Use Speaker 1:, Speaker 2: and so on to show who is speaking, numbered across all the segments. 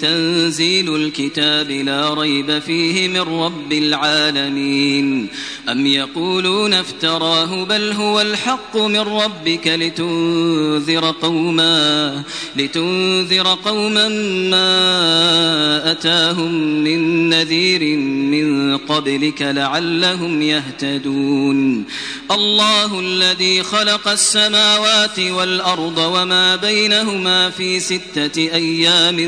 Speaker 1: تنزيل الكتاب لا ريب فيه من رب العالمين. أم يقولون افتراه بل هو الحق من ربك لتنذر قوما لتنذر قوما ما أتاهم من نذير من قبلك لعلهم يهتدون. الله الذي خلق السماوات والأرض وما بينهما في ستة أيام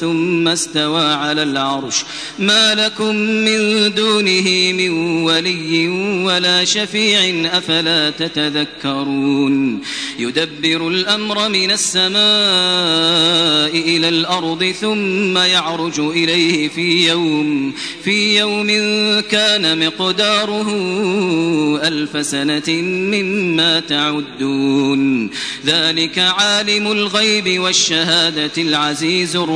Speaker 1: ثم استوى على العرش. ما لكم من دونه من ولي ولا شفيع أفلا تتذكرون. يدبر الأمر من السماء إلى الأرض ثم يعرج إليه في يوم في يوم كان مقداره ألف سنة مما تعدون. ذلك عالم الغيب والشهادة العزيز الرحيم.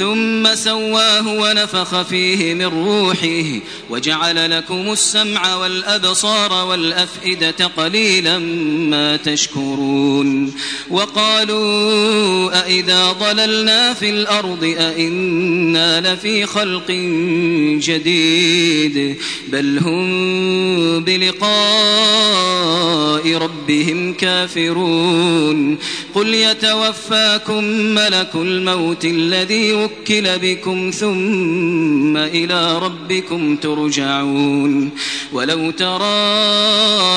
Speaker 1: ثم سواه ونفخ فيه من روحه وجعل لكم السمع والأبصار والأفئدة قليلا ما تشكرون وقالوا أئذا ضللنا في الأرض أئنا لفي خلق جديد بل هم بلقاء ربهم كافرون قل يتوفاكم ملك الموت الذي وكل بكم ثم إلى ربكم ترجعون ولو ترى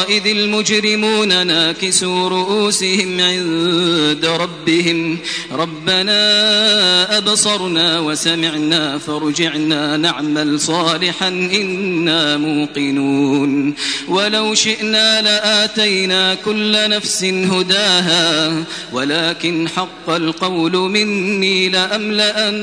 Speaker 1: إذ المجرمون ناكسوا رؤوسهم عند ربهم ربنا أبصرنا وسمعنا فرجعنا نعمل صالحا إنا موقنون ولو شئنا لآتينا كل نفس هداها ولكن حق القول مني لأملأن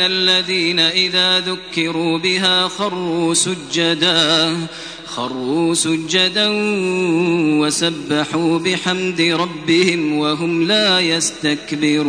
Speaker 1: الذين إذا ذكروا بها خروا سجدا خروا سجدا وسبحوا بحمد ربهم وهم لا يستكبرون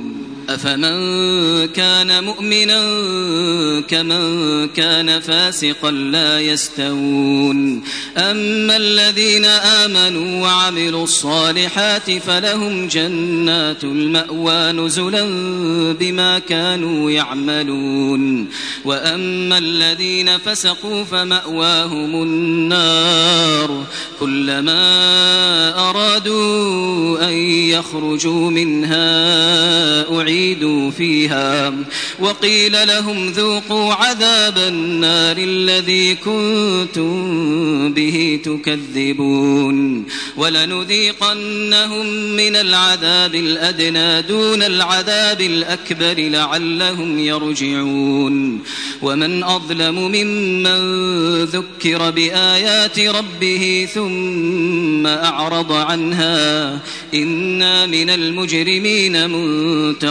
Speaker 1: أفمن كان مؤمنا كمن كان فاسقا لا يستوون. أما الذين آمنوا وعملوا الصالحات فلهم جنات المأوى نزلا بما كانوا يعملون. وأما الذين فسقوا فمأواهم النار. كلما أرادوا أن يخرجوا منها أعيدوا فيها. وقيل لهم ذوقوا عذاب النار الذي كنتم به تكذبون. ولنذيقنهم من العذاب الأدنى دون العذاب الأكبر لعلهم يرجعون. ومن أظلم ممن ذكر بآيات ربه ثم أعرض عنها إنا من المجرمين منتقمون.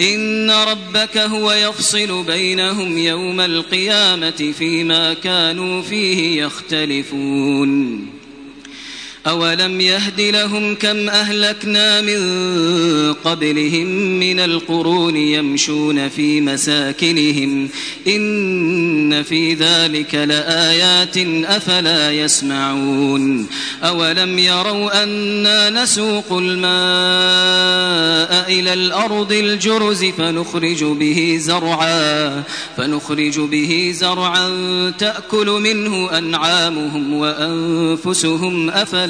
Speaker 1: إن ربك هو يفصل بينهم يوم القيامة فيما كانوا فيه يختلفون. أولم يهد لهم كم أهلكنا من قبلهم من القرون يمشون في مساكنهم إن في ذلك لآيات أفلا يسمعون أولم يروا أنا نسوق الماء إلى الأرض الجرز فنخرج به زرعا فنخرج به زرعا تأكل منه أنعامهم وأنفسهم أفلا